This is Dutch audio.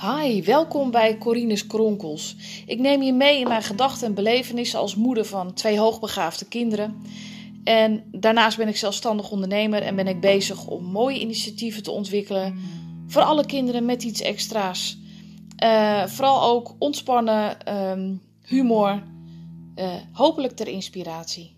Hi, welkom bij Corines Kronkels. Ik neem je mee in mijn gedachten en belevenissen als moeder van twee hoogbegaafde kinderen. En daarnaast ben ik zelfstandig ondernemer en ben ik bezig om mooie initiatieven te ontwikkelen voor alle kinderen met iets extra's. Uh, vooral ook ontspannen, um, humor, uh, hopelijk ter inspiratie.